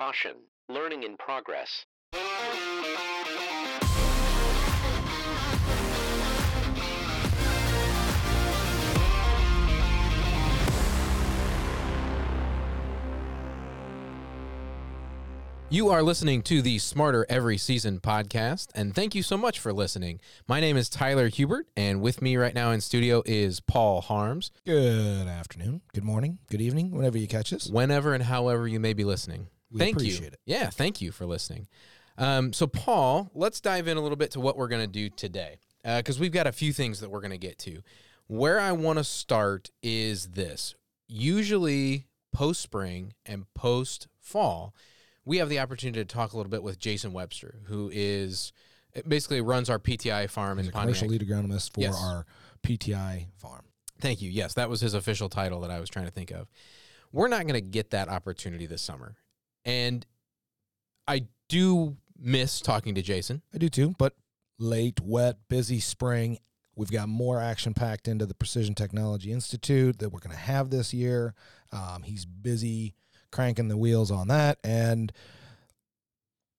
Caution, learning in progress. You are listening to the Smarter Every Season podcast, and thank you so much for listening. My name is Tyler Hubert, and with me right now in studio is Paul Harms. Good afternoon, good morning, good evening, whenever you catch us. Whenever and however you may be listening, We thank you. it. Yeah, thank you for listening. Um, so, Paul, let's dive in a little bit to what we're going to do today, because we've got a few things that we're going to get to. Where I want to start is this: usually post spring and post fall, we have the opportunity to talk a little bit with Jason Webster, who is basically runs our PTI farm in He's a commercial lead agronomist for Yes. our PTI farm. Thank you. Yes, that was his official title that I was trying to think of. We're not going to get that opportunity this summer. And I do miss talking to Jason. I do too, but late, wet, busy spring. We've got more action packed into the Precision Technology Institute that we're going to have this year. Um, he's busy cranking the wheels on that. And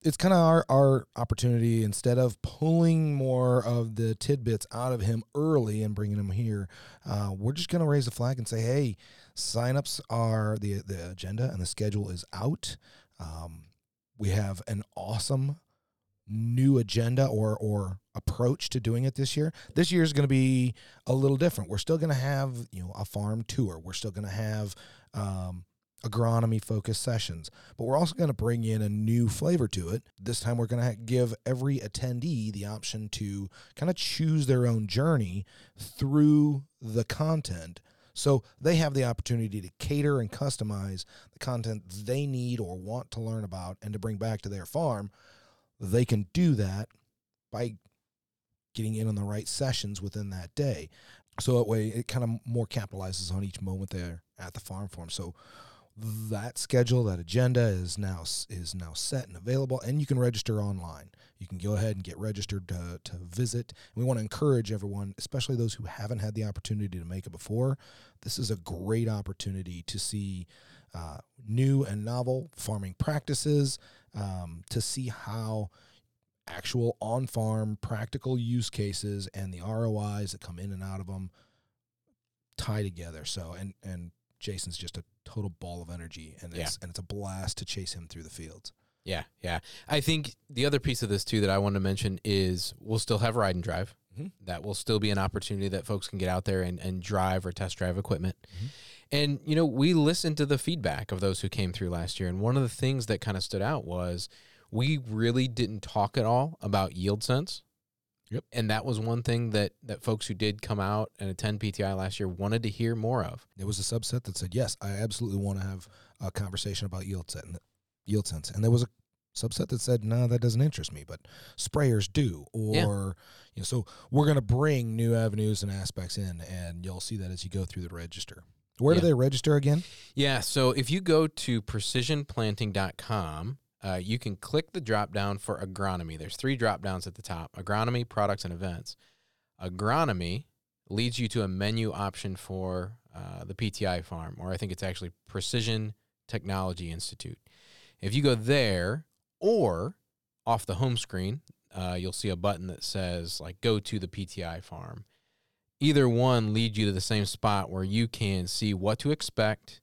it's kind of our, our opportunity instead of pulling more of the tidbits out of him early and bringing him here uh, we're just going to raise the flag and say hey signups are the the agenda and the schedule is out um, we have an awesome new agenda or or approach to doing it this year. This year is going to be a little different. We're still going to have you know a farm tour. We're still going to have um, agronomy focused sessions, but we're also going to bring in a new flavor to it. This time, we're going to give every attendee the option to kind of choose their own journey through the content. So they have the opportunity to cater and customize the content they need or want to learn about and to bring back to their farm they can do that by getting in on the right sessions within that day. So that way it kind of more capitalizes on each moment there at the farm form. So that schedule, that agenda is now is now set and available, and you can register online. You can go ahead and get registered to, to visit. And we want to encourage everyone, especially those who haven't had the opportunity to make it before. This is a great opportunity to see uh, new and novel farming practices, um, to see how actual on farm practical use cases and the ROIs that come in and out of them tie together. So and and Jason's just a total ball of energy and it's and it's a blast to chase him through the fields. Yeah, yeah. I think the other piece of this too that I want to mention is we'll still have ride and drive. Mhm. That will still be an opportunity that folks can get out there and, and drive or test drive equipment. And, you know, we listened to the feedback of those who came through last year. And one of the things that kind of stood out was we really didn't talk at all about yield sense. Yep. And that was one thing that, that folks who did come out and attend PTI last year wanted to hear more of. There was a subset that said, "Yes, I absolutely want to have a conversation about yield set and yield sense," and there was a subset that said, "No, that doesn't interest me," but sprayers do. Or Yeah. you know, so we're going to bring new avenues and aspects in, and you'll see that as you go through the register. Where Yeah. do they register again? Yeah, so if you go to precisionplanting.com, uh, you can click the drop down for agronomy. There's three drop downs at the top agronomy, products, and events. Agronomy leads you to a menu option for uh, the PTI farm, or I think it's actually Precision Technology Institute. If you go there, or off the home screen, uh, you'll see a button that says, like, go to the PTI farm either one lead you to the same spot where you can see what to expect,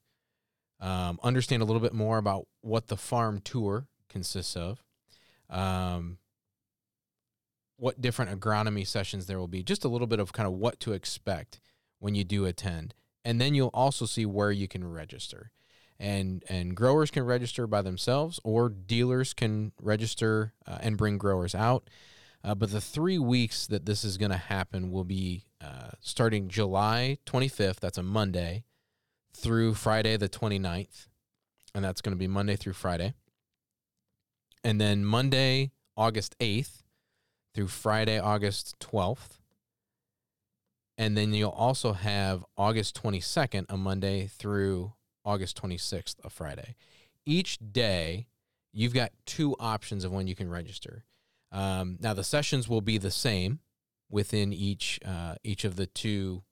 um, understand a little bit more about what the farm tour consists of, um, what different agronomy sessions there will be, just a little bit of kind of what to expect when you do attend. And then you'll also see where you can register. And, and growers can register by themselves, or dealers can register uh, and bring growers out. Uh, but the three weeks that this is going to happen will be uh, starting July 25th, that's a Monday, through Friday the 29th. And that's going to be Monday through Friday. And then Monday, August 8th through Friday, August 12th. And then you'll also have August 22nd, a Monday, through August 26th, a Friday. Each day, you've got two options of when you can register. Um, now, the sessions will be the same within each uh, each of the two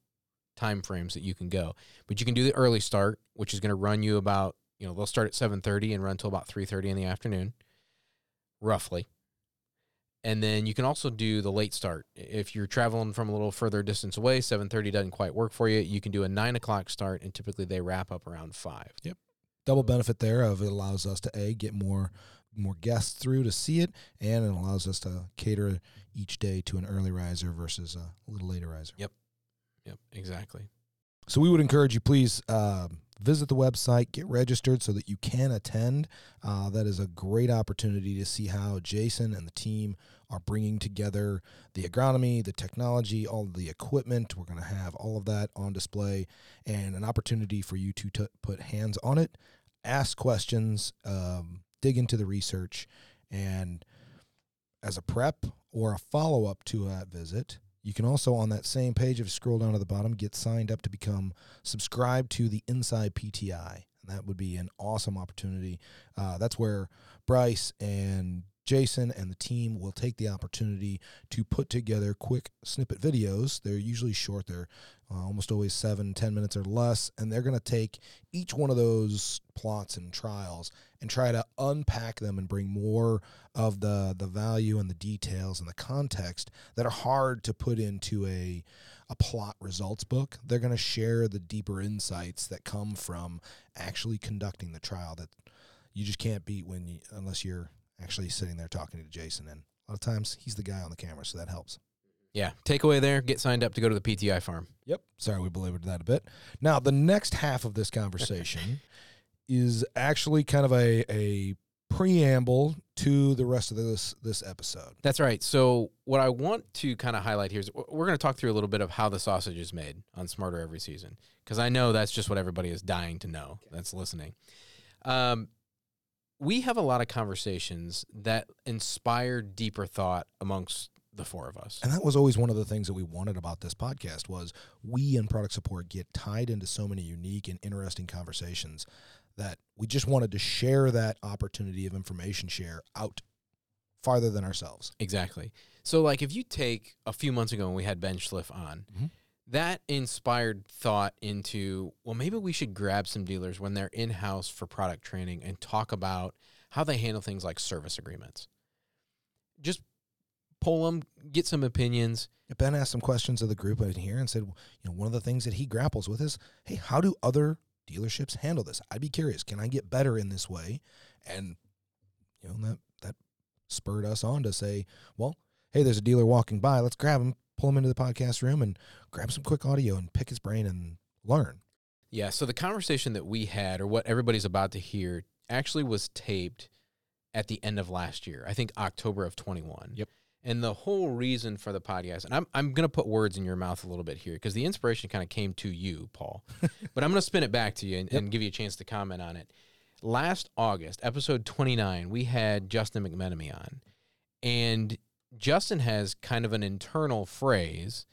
time frames that you can go, but you can do the early start, which is going to run you about you know they'll start at 7:30 and run till about 3:30 in the afternoon, roughly. And then you can also do the late start if you're traveling from a little further distance away. 7:30 doesn't quite work for you. You can do a nine o'clock start, and typically they wrap up around five. Yep. double benefit there of it allows us to a get more more guests through to see it, and it allows us to cater each day to an early riser versus a little later riser. Yep, exactly. So we would encourage you, please um, visit the website, get registered so that you can attend. Uh, that is a great opportunity to see how Jason and the team are bringing together the agronomy, the technology, all the equipment. We're going to have all of that on display and an opportunity for you to t- put hands on it, ask questions, um, dig into the research, and as a prep or a follow up to that visit, you can also, on that same page, if you scroll down to the bottom, get signed up to become subscribed to the Inside PTI. And that would be an awesome opportunity. Uh, that's where Bryce and Jason and the team will take the opportunity to put together quick snippet videos. They're usually short, they're uh, almost always seven, ten minutes or less. And they're going to take each one of those plots and trials and try to unpack them and bring more of the, the value and the details and the context that are hard to put into a, a plot results book. They're going to share the deeper insights that come from actually conducting the trial that you just can't beat when you, unless you're actually sitting there talking to Jason. And a lot of times he's the guy on the camera, so that helps. Yeah, takeaway there: get signed up to go to the PTI farm. Yep. Sorry, we belabored that a bit. Now, the next half of this conversation is actually kind of a a preamble to the rest of this this episode. That's right. So what I want to kind of highlight here is we're going to talk through a little bit of how the sausage is made on Smarter Every Season because I know that's just what everybody is dying to know that's listening. Um, we have a lot of conversations that inspire deeper thought amongst the four of us. And that was always one of the things that we wanted about this podcast was we in product support get tied into so many unique and interesting conversations that we just wanted to share that opportunity of information share out farther than ourselves. Exactly. So, like, if you take a few months ago when we had Ben Schliff on, Mhm. That inspired thought into, well, maybe we should grab some dealers when they're in house for product training and talk about how they handle things like service agreements. Just pull them, get some opinions. Ben asked some questions of the group in here and said, you know, one of the things that he grapples with is, hey, how do other dealerships handle this? I'd be curious. Can I get better in this way? And you know that that spurred us on to say, well, hey, there's a dealer walking by. Let's grab him, pull him into the podcast room, and grab some quick audio and pick his brain and learn. Yeah. So, the conversation that we had, or what everybody's about to hear, actually was taped at the end of last year. I think October of 21. Yep. And the whole reason for the podcast, and I'm, I'm going to put words in your mouth a little bit here because the inspiration kind of came to you, Paul. but I'm going to spin it back to you and, Yep. and give you a chance to comment on it. Last August, episode 29, we had Justin McMenemy on. And Justin has kind of an internal phrase.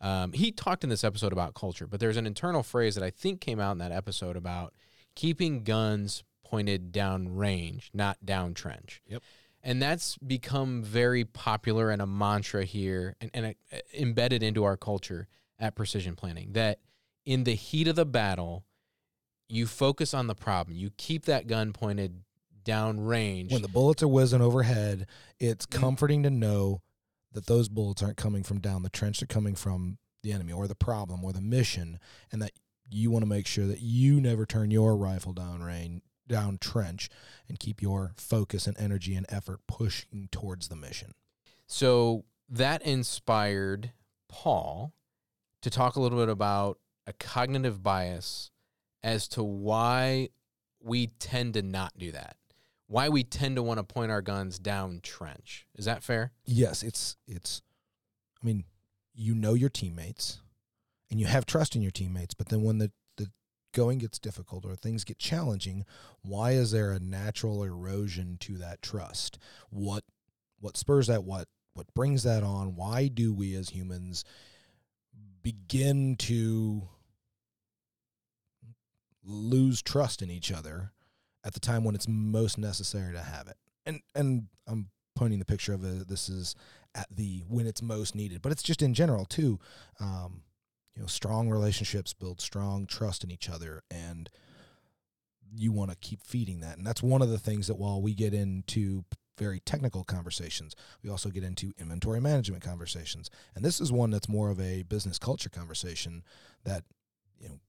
Um, he talked in this episode about culture, but there's an internal phrase that I think came out in that episode about keeping guns pointed down range, not down trench. Yep. And that's become very popular and a mantra here and, and uh, embedded into our culture at Precision Planting that in the heat of the battle, you focus on the problem. You keep that gun pointed down range. When the bullets are whizzing overhead, it's Mm. comforting to know that those bullets aren't coming from down the trench; they're coming from the enemy or the problem or the mission, and that you want to make sure that you never turn your rifle down range, down trench, and keep your focus and energy and effort pushing towards the mission. So that inspired Paul to talk a little bit about a cognitive bias as to why we tend to not do that. Why we tend to want to point our guns down trench. Is that fair? Yes, it's it's. I mean, you know your teammates, and you have trust in your teammates. But then when the the going gets difficult or things get challenging, why is there a natural erosion to that trust? What what spurs that? What what brings that on? Why do we as humans begin to lose trust in each other at the time when it's most necessary to have it? And and I'm pointing the picture of a, this is at the when it's most needed, but it's just in general too. Um, you know, strong relationships build strong trust in each other, and you want to keep feeding that. And that's one of the things that while we get into very technical conversations, we also get into inventory management conversations. And this is one that's more of a business culture conversation that, you know,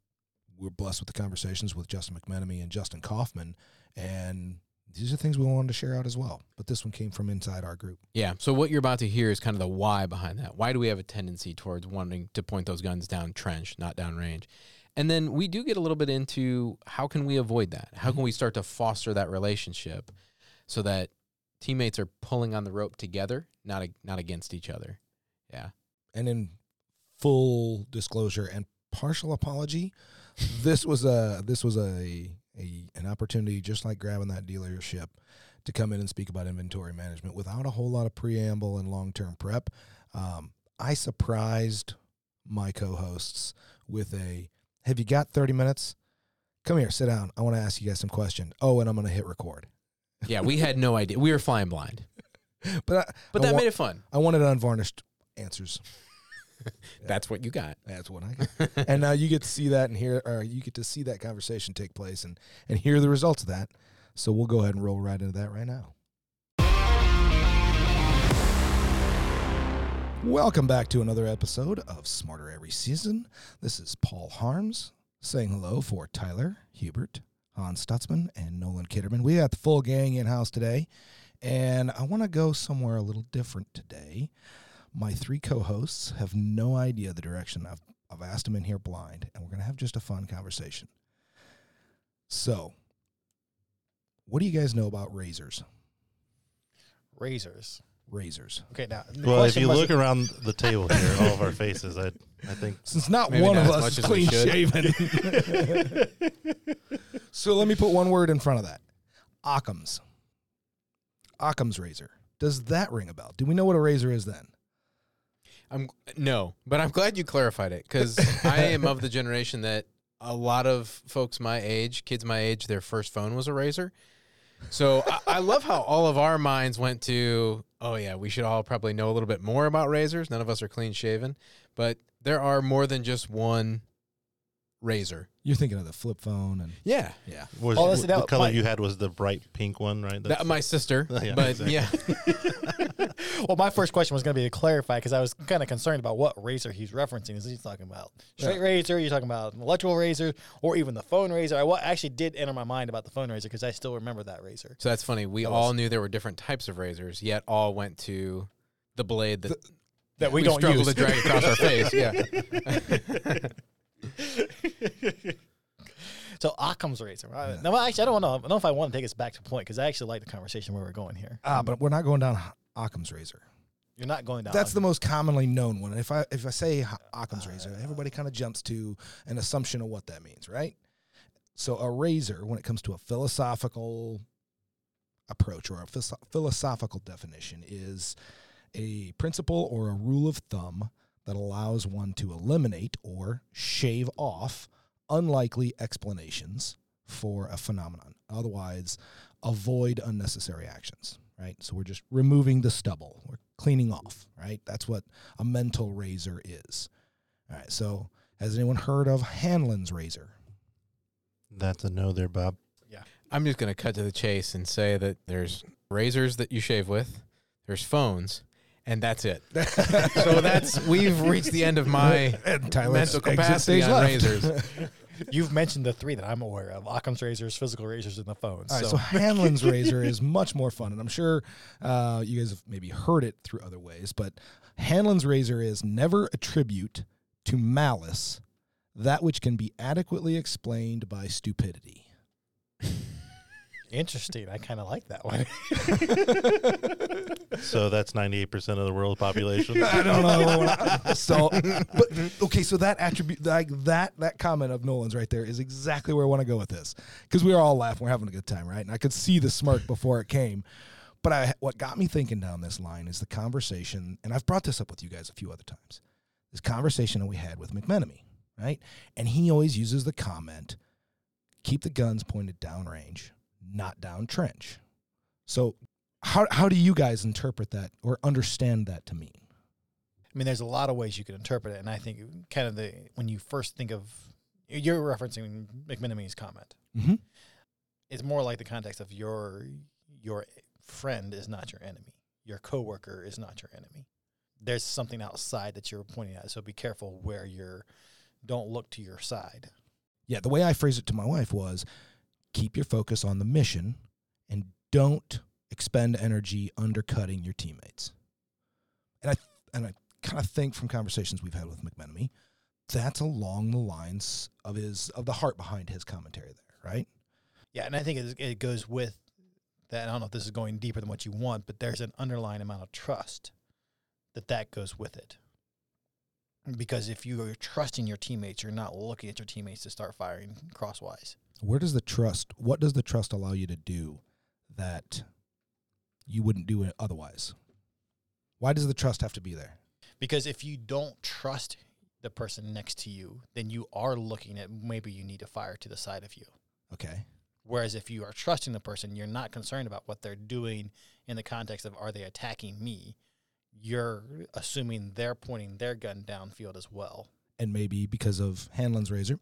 we're blessed with the conversations with Justin McMenemy and Justin Kaufman. And these are things we wanted to share out as well. But this one came from inside our group. Yeah. So what you're about to hear is kind of the why behind that. Why do we have a tendency towards wanting to point those guns down trench, not down range? And then we do get a little bit into how can we avoid that? How can we start to foster that relationship so that teammates are pulling on the rope together, not a, not against each other. Yeah. And in full disclosure and partial apology, this was a this was a, a an opportunity just like grabbing that dealership to come in and speak about inventory management without a whole lot of preamble and long term prep. Um, I surprised my co-hosts with a have you got 30 minutes? Come here, sit down. I want to ask you guys some questions. Oh, and I'm going to hit record. Yeah, we had no idea. We were flying blind. But I, But I that wa- made it fun. I wanted unvarnished answers. That's what you got. That's what I got. and now you get to see that and hear, or you get to see that conversation take place and and hear the results of that. So we'll go ahead and roll right into that right now. Welcome back to another episode of Smarter Every Season. This is Paul Harms saying hello for Tyler Hubert, Hans Stutzman, and Nolan Kitterman. We got the full gang in house today, and I want to go somewhere a little different today. My three co-hosts have no idea the direction I've I've asked them in here blind, and we're gonna have just a fun conversation. So, what do you guys know about razors? razors. Razors. Okay, now Well, if you was- look around the table here, all of our faces, I I think Since not Maybe one not of us is clean shaven. so let me put one word in front of that. Occam's. Occam's razor. Does that ring a bell? Do we know what a razor is then? I'm no, but I'm glad you clarified it because I am of the generation that a lot of folks my age, kids my age, their first phone was a razor. So I, I love how all of our minds went to, oh yeah, we should all probably know a little bit more about razors. None of us are clean shaven, but there are more than just one razor. You're thinking of the flip phone and Yeah, yeah. was Oh, listen, the that- color my- you had was the bright pink one, right? that, my sister. Yeah, but exactly. yeah, well, my first question was going to be to clarify because I was kind of concerned about what razor he's referencing. Is he talking about straight Yeah. razor? You're talking about an electrical razor, or even the phone razor? I wa- actually did enter my mind about the phone razor because I still remember that razor. so that's funny. We That all was- knew there were different types of razors, yet all went to the blade that That we, we, don't struggle use. to drag across our face. Yeah. so Occam's razor. Right? No, actually, I don't know. I don't know if I want to take us back to point because I actually like the conversation where we're going here. Ah, but we're not going down Occam's razor. You're not going down. That's the most commonly known one. If I if I say Ho- Occam's razor, everybody kind of jumps to an assumption of what that means, right? So a razor, when it comes to a philosophical approach or a philosophical definition, is a principle or a rule of thumb that allows one to eliminate or shave off unlikely explanations for a phenomenon. Otherwise, avoid unnecessary actions, right? So we're just removing the stubble. We're cleaning off, right? That's what a mental razor is. All right. So has anyone heard of Hanlon's razor? That's a no there, Bob. Yeah. I'm just going to cut to the chase and say that there's razors that you shave with, there's phones, and that's it. So that's we've reached the end of my mental capacity on left. razors. You've mentioned the three that I'm aware of: Occam's razors, physical razors, and the phones. All right, so, so Hanlon's razor is much more fun, and I'm sure uh, you guys have maybe heard it through other ways. But Hanlon's razor is never attribute to malice that which can be adequately explained by stupidity. Interesting. I kind of like that one. So that's ninety eight percent of the world population. I don't know. so, but okay, so that attribute, like that, that comment of Nolan's right there is exactly where I want to go with this because we are all laughing, we're having a good time, right? And I could see the smirk before it came. But I, what got me thinking down this line is the conversation, and I've brought this up with you guys a few other times. This conversation that we had with McMenemy, right? And he always uses the comment, "Keep the guns pointed downrange, not down trench." So, how how do you guys interpret that or understand that to mean? I mean, there's a lot of ways you could interpret it, and I think kind of the when you first think of you're referencing McMenemy's comment. Mm-hmm. it's more like the context of your your friend is not your enemy. Your coworker is not your enemy. There's something outside that you're pointing at. So be careful where you're. Don't look to your side. Yeah, the way I phrased it to my wife was keep your focus on the mission and don't expend energy undercutting your teammates. And I and I kind of think from conversations we've had with McMenemy, that's along the lines of his of the heart behind his commentary there, right? Yeah, and I think it, it goes with that. I don't know if this is going deeper than what you want, but there's an underlying amount of trust that that goes with it. Because if you are trusting your teammates, you're not looking at your teammates to start firing crosswise. Where does the trust what does the trust allow you to do that you wouldn't do it otherwise? Why does the trust have to be there? Because if you don't trust the person next to you, then you are looking at maybe you need to fire to the side of you. Okay. Whereas if you are trusting the person, you're not concerned about what they're doing in the context of are they attacking me? You're assuming they're pointing their gun downfield as well. and maybe because of Hanlon's razor,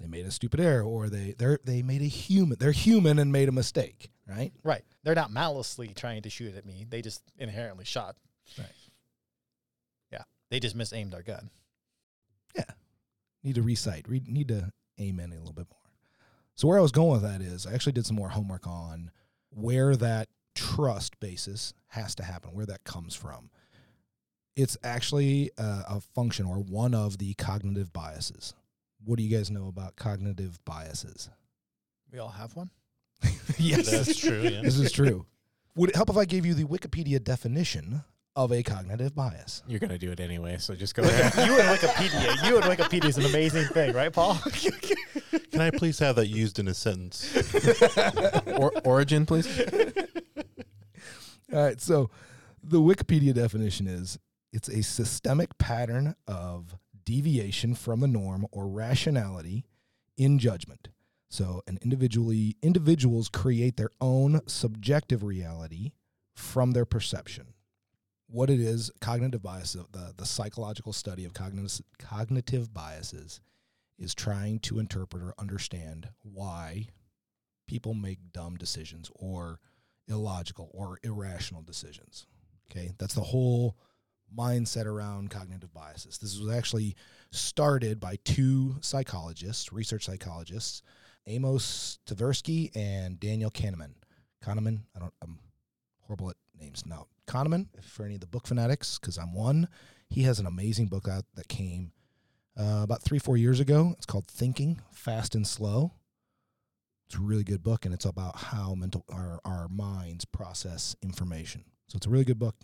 they made a stupid error, or they they they made a human. They're human and made a mistake, right? Right. They're not maliciously trying to shoot at me. They just inherently shot. Right. Yeah. They just misaimed their gun. Yeah. Need to recite. Re- need to aim in a little bit more. So where I was going with that is, I actually did some more homework on where that trust basis has to happen, where that comes from. It's actually a, a function or one of the cognitive biases. What do you guys know about cognitive biases? We all have one. yes, That's true. Yeah. this is true. Would it help if I gave you the Wikipedia definition of a cognitive bias? You're gonna do it anyway, so just go ahead. you and Wikipedia. You and Wikipedia is an amazing thing, right, Paul? Can I please have that used in a sentence? or, origin, please. All right, so the Wikipedia definition is it's a systemic pattern of deviation from the norm or rationality in judgment. So an individually individuals create their own subjective reality from their perception. What it is, cognitive bias, the, the psychological study of cognitive, cognitive biases is trying to interpret or understand why people make dumb decisions or illogical or irrational decisions. Okay, that's the whole mindset around cognitive biases. This was actually started by two psychologists, research psychologists, Amos Tversky and Daniel Kahneman. Kahneman, I don't, I'm horrible at names. now. Kahneman, for any of the book fanatics, because I'm one, he has an amazing book out that came uh, about three, four years ago. It's called Thinking Fast and Slow. It's a really good book, and it's about how mental our, our minds process information. So it's a really good book.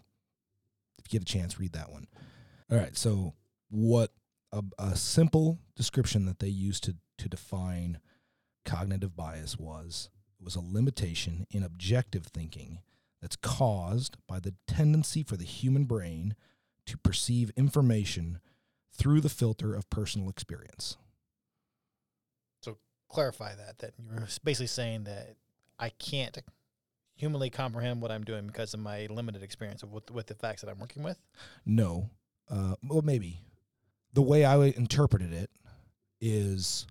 If you get a chance, read that one. All right. So what a, a simple description that they used to to define cognitive bias was it was a limitation in objective thinking that's caused by the tendency for the human brain to perceive information through the filter of personal experience. So clarify that. That you're basically saying that I can't humanly comprehend what I'm doing because of my limited experience with, with the facts that I'm working with. No. Uh, well, maybe. The way I interpreted it is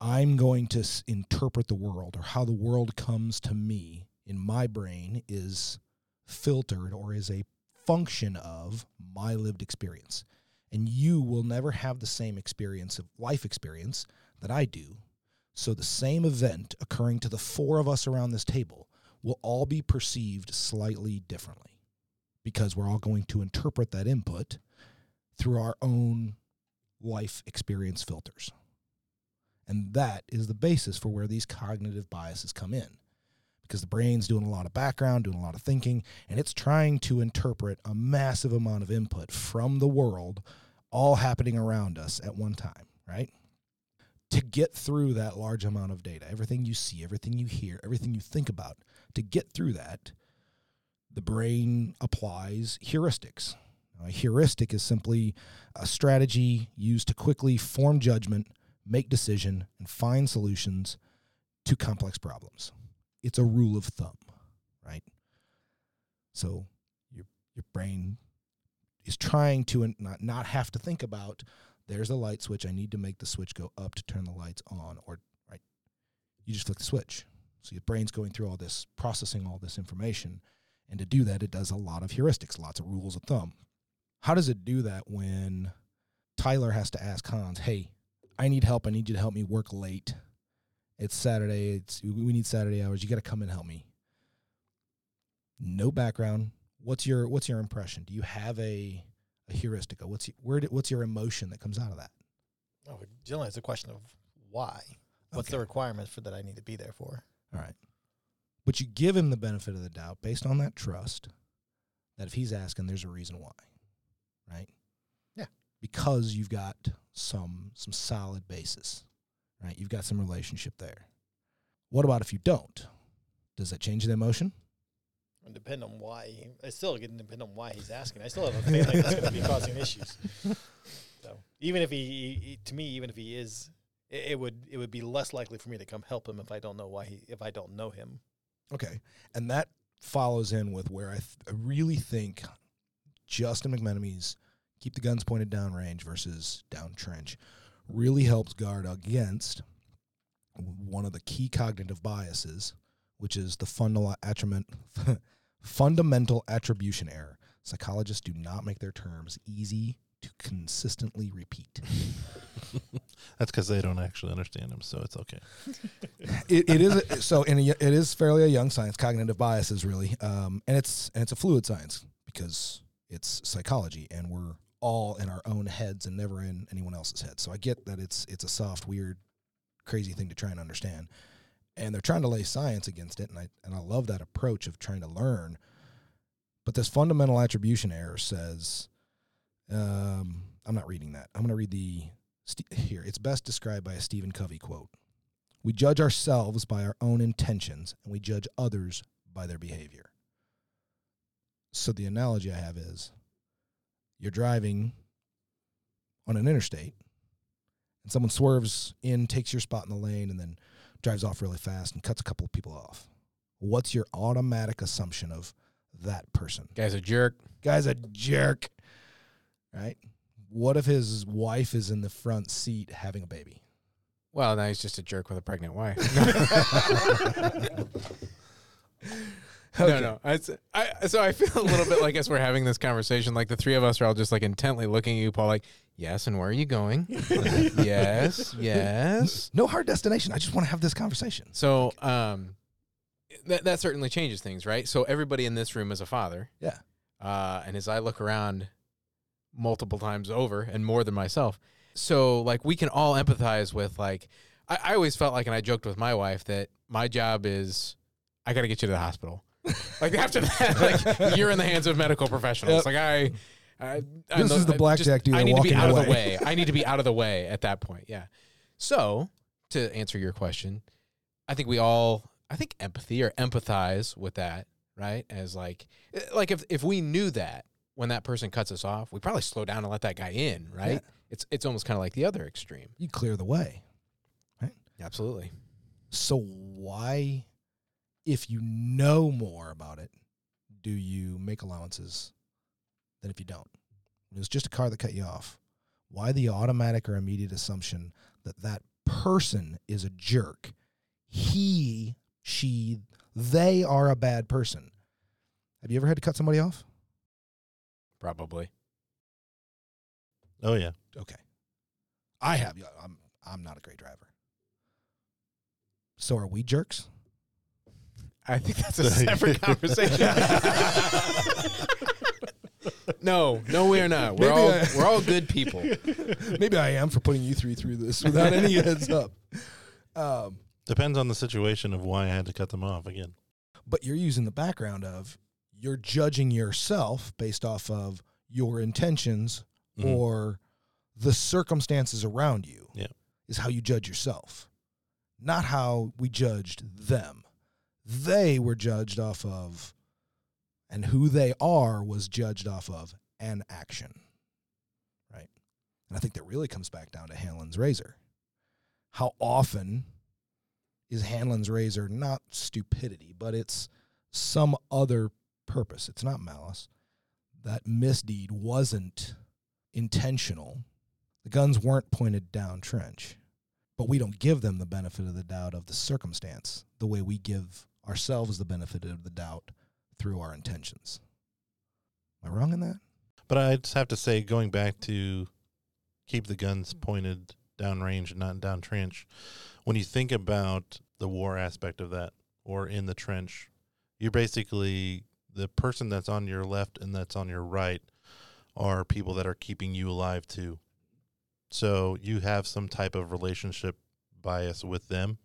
I'm going to s- interpret the world or how the world comes to me in my brain is filtered or is a function of my lived experience. And you will never have the same experience of life experience that I do. So the same event occurring to the four of us around this table will all be perceived slightly differently because we're all going to interpret that input through our own life experience filters. And that is the basis for where these cognitive biases come in. Because the brain's doing a lot of background, doing a lot of thinking, and it's trying to interpret a massive amount of input from the world all happening around us at one time, right? To get through that large amount of data, everything you see, everything you hear, everything you think about, to get through that, the brain applies heuristics. A heuristic is simply a strategy used to quickly form judgment, make decision, and find solutions to complex problems. It's a rule of thumb, right? So your your brain is trying to not not have to think about there's a light switch I need to make the switch go up to turn the lights on or right you just flick the switch So your brain's going through all this, processing all this information. And to do that, it does a lot of heuristics, lots of rules of thumb. How does it do that when Tyler has to ask Hans, hey, I need help. I need you to help me work late. It's Saturday. It's we need Saturday hours. You got to come and help me. No background. What's your what's your impression? Do you have a a heuristic? What's your, where? did- What's your emotion that comes out of that? Oh, generally, it's a question of why. What's Okay. the requirements for that I need to be there for? All right. But you give him the benefit of the doubt based on that trust that if he's asking, there's a reason why. Right? Yeah. Because you've got some some solid basis. Right? You've got some relationship there. What about if you don't? Does that change the emotion? Depend on why. He, it's still going to depend on why he's asking. I still have a feeling that's going to be causing issues. So even if he- he- to me, even if he is, it, it would it would be less likely for me to come help him if I don't know why he if I don't know him. Okay. And that follows in with where I, th- I really think Justin McMenemy's keep the guns pointed down range versus down trench really helps guard against one of the key cognitive biases, which is the attribute, fundamental attribution error. Psychologists do not make their terms easy to consistently repeat. That's because they don't actually understand him, so it's okay. it, it is a, so in a, y- it is fairly a young science cognitive biases really um, and it's and it's a fluid science because it's psychology and we're all in our own heads and never in anyone else's head so i get that it's it's a soft weird crazy thing to try and understand and they're trying to lay science against it and i and i love that approach of trying to learn but this fundamental attribution error says um, i'm not reading that i'm going to read the here it's best described by a stephen covey quote we judge ourselves by our own intentions and we judge others by their behavior. So the analogy I have is you're driving on an interstate and someone swerves in, takes your spot in the lane, and then drives off really fast and cuts a couple of people off. What's your automatic assumption of that person? Guy's a jerk. Guy's a jerk. Right? What if his wife is in the front seat having a baby? Well, now he's just a jerk with a pregnant wife. No, Okay. no. I, I, so I feel a little bit like as we're having this conversation, like the three of us are all just like intently looking at you, Paul, like, yes, and where are you going? yes, yes. No hard destination. I just want to have this conversation. So um, that, that certainly changes things, right? So everybody in this room is a father. Yeah. Uh, and as I look around multiple times over and more than myself, so like we can all empathize with like, I, I always felt like, and I joked with my wife that my job is I got to get you to the hospital. like after that, like you're in the hands of medical professionals. Yep. Like I, I, I This know- is the blackjack dealer I need to be out of the way. I need to be out of the way at that point. Yeah. So to answer your question, I think we all, I think empathy or empathize with that, right? As like, eh, like if if we knew that when that person cuts us off, we probably slow down and let that guy in, right? Yeah. It's it's almost kind of like the other extreme. You clear the way. Right? Absolutely. So why, if you know more about it, do you make allowances than if you don't? It was just a car that cut you off. Why the automatic or immediate assumption that that person is a jerk? He, she, they are a bad person. Have you ever had to cut somebody off? Probably. Oh yeah. Okay. I have. I'm I'm not a great driver. So are we jerks? I think that's a separate conversation. no, no, we are not. We're Maybe all I- we're all good people. Maybe I am for putting you three through this without any heads up. Um, Depends on the situation of why I had to cut them off again. but you're using the background of you're judging yourself based off of your intentions Mhm. or the circumstances around you. Yeah. Is how you judge yourself, not how we judged them. They were judged off of, and who they are was judged off of an action. Right. And I think that really comes back down to Hanlon's razor. How often is Hanlon's razor not stupidity, but it's some other purpose? It's not malice. That misdeed wasn't intentional. The guns weren't pointed down trench, but we don't give them the benefit of the doubt of the circumstance the way we give ourselves the benefit of the doubt through our intentions. Am I wrong in that? But I just have to say, going back to keep the guns pointed downrange and not down trench, when you think about the war aspect of that or in the trench, you're basically the person that's on your left and that's on your right are people that are keeping you alive too. So you have some type of relationship bias with them,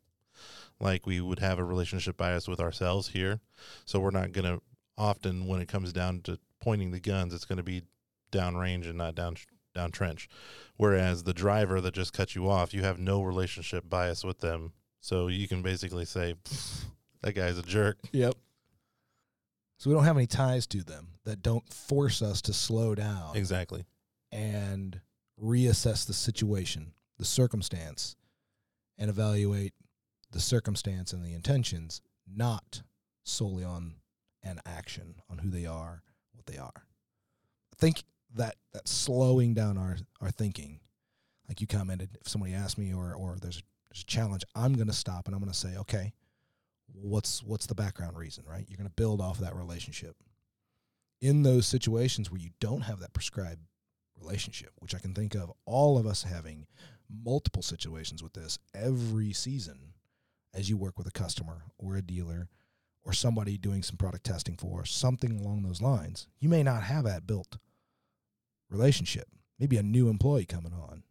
like we would have a relationship bias with ourselves here. So we're not going to often, when it comes down to pointing the guns, it's going to be downrange and not down down trench. Whereas the driver that just cut you off, you have no relationship bias with them, so you can basically say that guy's a jerk. Yep. So we don't have any ties to them that don't force us to slow down Exactly. and reassess the situation, the circumstance, and evaluate the circumstance and the intentions, not solely on an action, on who they are, what they are. I think that that slowing down our, our thinking, like you commented, if somebody asks me or or there's, there's a challenge, I'm gonna stop and I'm gonna say, okay, what's what's the background reason, right? You're gonna build off of that relationship. In those situations where you don't have that prescribed relationship, which I can think of all of us having multiple situations with this every season as you work with a customer or a dealer or somebody doing some product testing for something along those lines. You may not have that built relationship. Maybe a new employee coming on.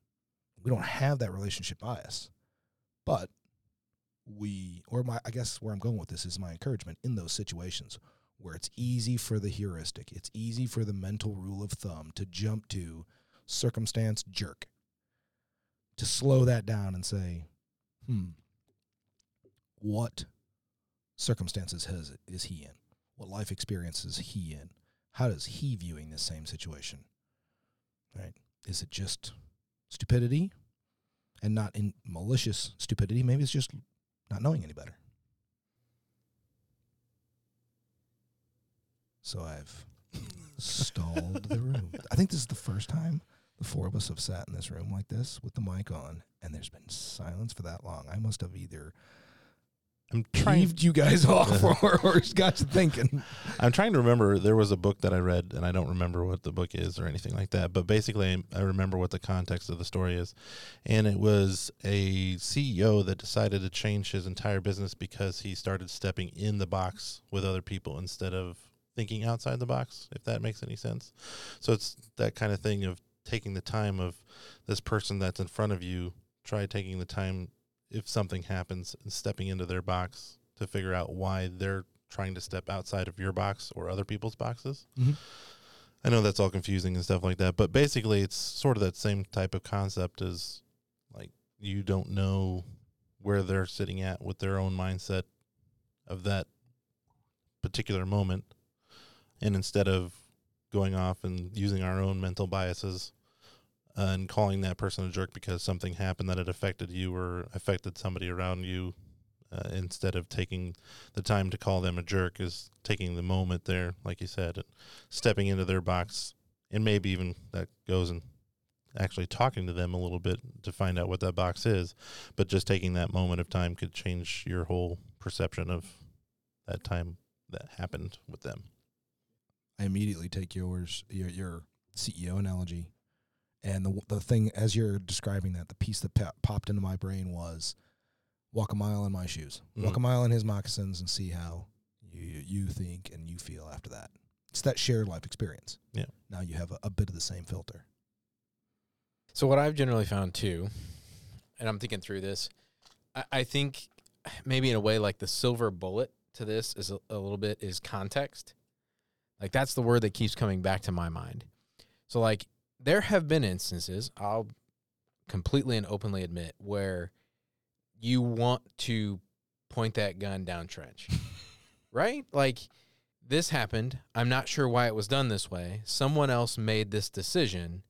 We don't have that relationship bias. But we or my I guess where I'm going with this is my encouragement in those situations where it's easy for the heuristic, it's easy for the mental rule of thumb to jump to circumstance jerk. To slow that down and say, hmm, what circumstances has is he in? What life experience is he in? How does he viewing this same situation? Right? Is it just stupidity and not in malicious stupidity? Maybe it's just not knowing any better. So I've stalled the room. I think this is the first time the four of us have sat in this room like this with the mic on, and there's been silence for that long. I must have either I'm trying. peeved you guys off or, or got you thinking. I'm trying to remember. There was a book that I read, and I don't remember what the book is or anything like that. But basically, I remember what the context of the story is, and it was a CEO that decided to change his entire business because he started stepping in the box with other people instead of thinking outside the box. If that makes any sense. So it's that kind of thing of taking the time of this person that's in front of you. Try taking the time if something happens and stepping into their box to figure out why they're trying to step outside of your box or other people's boxes. Mhm. I know that's all confusing and stuff like that, but basically it's sort of that same type of concept as like you don't know where they're sitting at with their own mindset of that particular moment. And instead of going off and using our own mental biases and calling that person a jerk because something happened that it affected you or affected somebody around you uh, instead of taking the time to call them a jerk is taking the moment there like you said and stepping into their box and maybe even that goes and actually talking to them a little bit to find out what that box is. But just taking that moment of time could change your whole perception of that time that happened with them. I immediately take yours, your your CEO analogy, and the the thing as you're describing that, the piece that pop, popped into my brain was walk a mile in my shoes, walk Mhm. a mile in his moccasins, and see how you you think and you feel after that. It's that shared life experience. Yeah. Now you have a, a bit of the same filter. So what I've generally found too, and I'm thinking through this, I, I think maybe in a way like the silver bullet to this is a, a little bit is context. Like that's the word that keeps coming back to my mind. So like there have been instances, I'll completely and openly admit, where you want to point that gun down trench. right? Like this happened. I'm not sure why it was done this way. Someone else made this decision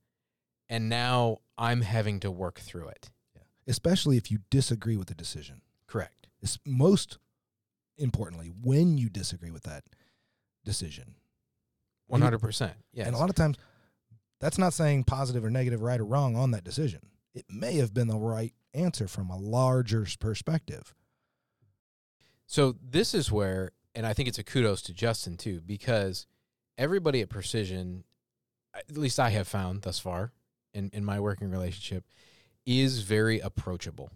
and now I'm having to work through it. Yeah. Especially if you disagree with the decision. Correct. It's most importantly when you disagree with that decision. One hundred percent. Yes. And a lot of times, that's not saying positive or negative, right or wrong on that decision. it may have been the right answer from a larger perspective. So this is where, and I think it's a kudos to Justin too, because everybody at Precision, at least I have found thus far in, in my working relationship, is very approachable.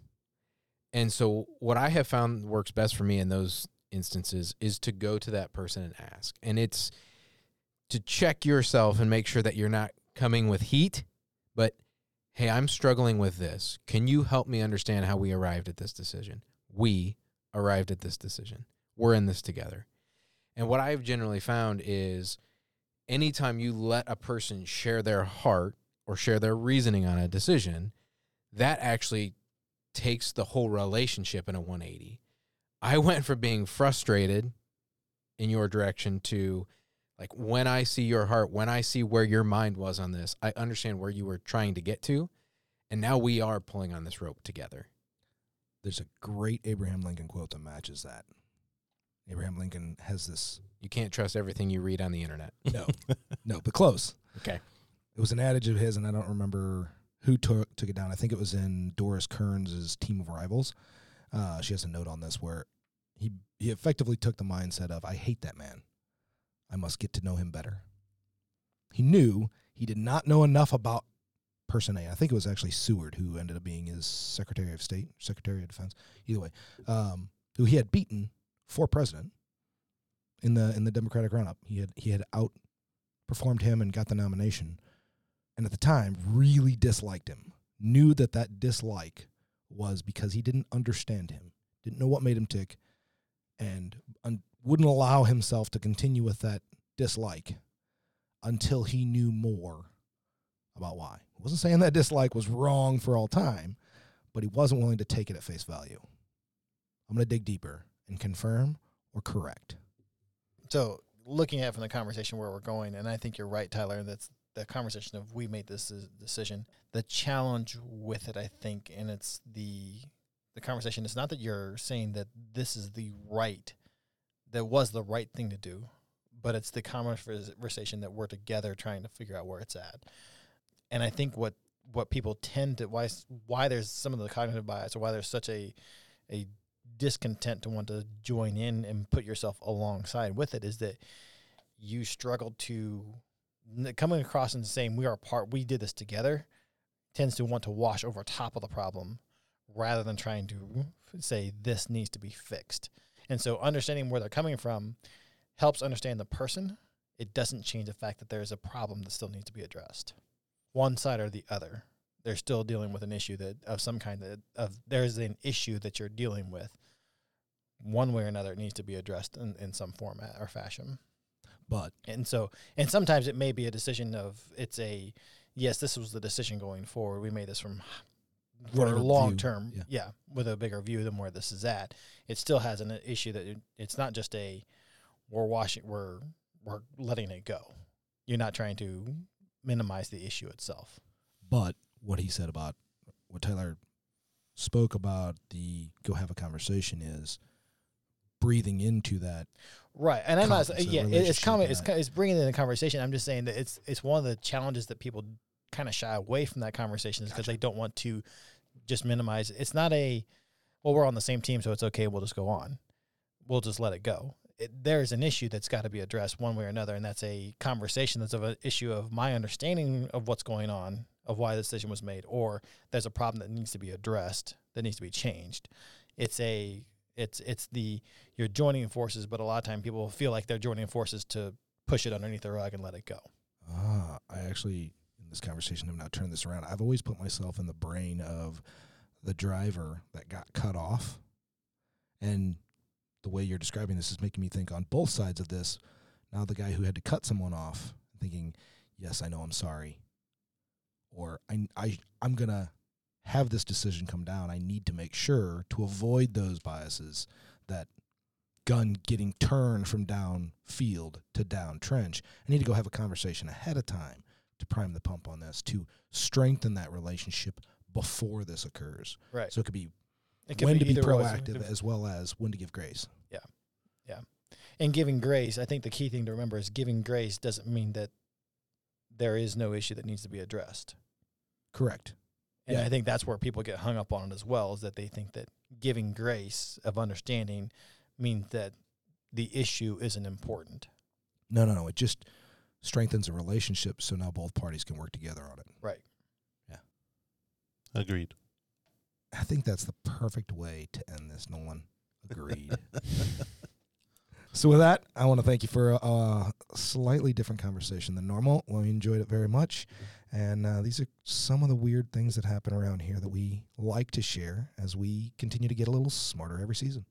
And so what I have found works best for me in those instances is to go to that person and ask. And it's to check yourself and make sure that you're not coming with heat, but hey, I'm struggling with this. Can you help me understand how we arrived at this decision? We arrived at this decision. We're in this together. And what I've generally found is anytime you let a person share their heart or share their reasoning on a decision, that actually takes the whole relationship in a 180. I went from being frustrated in your direction to like when I see your heart, when I see where your mind was on this, I understand where you were trying to get to. And now we are pulling on this rope together. There's a great Abraham Lincoln quote that matches that. Abraham Lincoln has this You can't trust everything you read on the internet. no, no, but close. Okay. It was an adage of his, and I don't remember who took took it down. I think it was in Doris Kearns' Team of Rivals. Uh, she has a note on this where he he effectively took the mindset of I hate that man. I must get to know him better. He knew he did not know enough about person A. I think it was actually Seward who ended up being his Secretary of State, Secretary of Defense. Either way, um, who he had beaten for president in the in the Democratic run up. He had he had outperformed him and got the nomination and at the time really disliked him knew that that dislike was because he didn't understand him didn't know what made him tick and un- wouldn't allow himself to continue with that dislike until he knew more about why I wasn't saying that dislike was wrong for all time but he wasn't willing to take it at face value i'm going to dig deeper and confirm or correct So looking at from the conversation where we're going, and I think you're right, Tyler. That's the conversation of we made this decision. The challenge with it, I think, and it's the the conversation. It's not that you're saying that this is the right, that was the right thing to do, but it's the conversation that we're together trying to figure out where it's at. And I think what what people tend to why why there's some of the cognitive bias or why there's such a a discontent to want to join in and put yourself alongside with it is that you struggle to coming across and saying we are part we did this together tends to want to wash over top of the problem rather than trying to say this needs to be fixed and so understanding where they're coming from helps understand the person. It doesn't change the fact that there's a problem that still needs to be addressed. One side or the other. They're still dealing with an issue that of some kind that of there's an issue that you're dealing with. One way or another it needs to be addressed in, in some format or fashion. But and so and sometimes it may be a decision of it's a yes this was the decision going forward. We made this from for long view, term yeah. yeah. with a bigger view than where this is at it still has an issue that it, it's not just a we're washing we're we're letting it go you're not trying to minimize the issue itself But what he said about what Tyler spoke about the go have a conversation is breathing into that. Right, and I'm not. Yeah, it's coming. It's it's bringing in the conversation. I'm just saying that it's it's one of the challenges that people kind of shy away from that conversation is because they don't want to just minimize. It's not a well, we're on the same team, so it's okay. We'll just go on. We'll just let it go. It, there's an issue that's got to be addressed one way or another, and that's a conversation that's of an issue of my understanding of what's going on, of why the decision was made, or there's a problem that needs to be addressed, that needs to be changed. It's a it's it's the you're joining forces, but a lot of time people feel like they're joining forces to push it underneath the rug and let it go. Ah, I actually this conversation have now turned this around. I've always put myself in the brain of the driver that got cut off, and the way you're describing this is making me think on both sides of this. Now the guy who had to cut someone off, thinking, "Yes, I know, I'm sorry," or "I I I'm gonna." have this decision come down, I need to make sure to avoid those biases that gun getting turned from down field to down trench. I need to go have a conversation ahead of time to prime the pump on this to strengthen that relationship before this occurs. Right. So it could be It when to be proactive as well as when to give grace. Yeah. Yeah. And giving grace, I think the key thing to remember is giving grace doesn't mean that there is no issue that needs to be addressed. Correct. And Yeah. I think that's where people get hung up on it as well, is that they think that giving grace of understanding means that the issue isn't important. No, no, no. It just strengthens a relationship so now both parties can work together on it. Right. Yeah. Agreed. I think that's the perfect way to end this, Nolan. Agreed. so with that, I want to thank you for a, a slightly different conversation than normal. Well, we enjoyed it very much. And uh, these are some of the weird things that happen around here that we like to share as we continue to get a little smarter every season.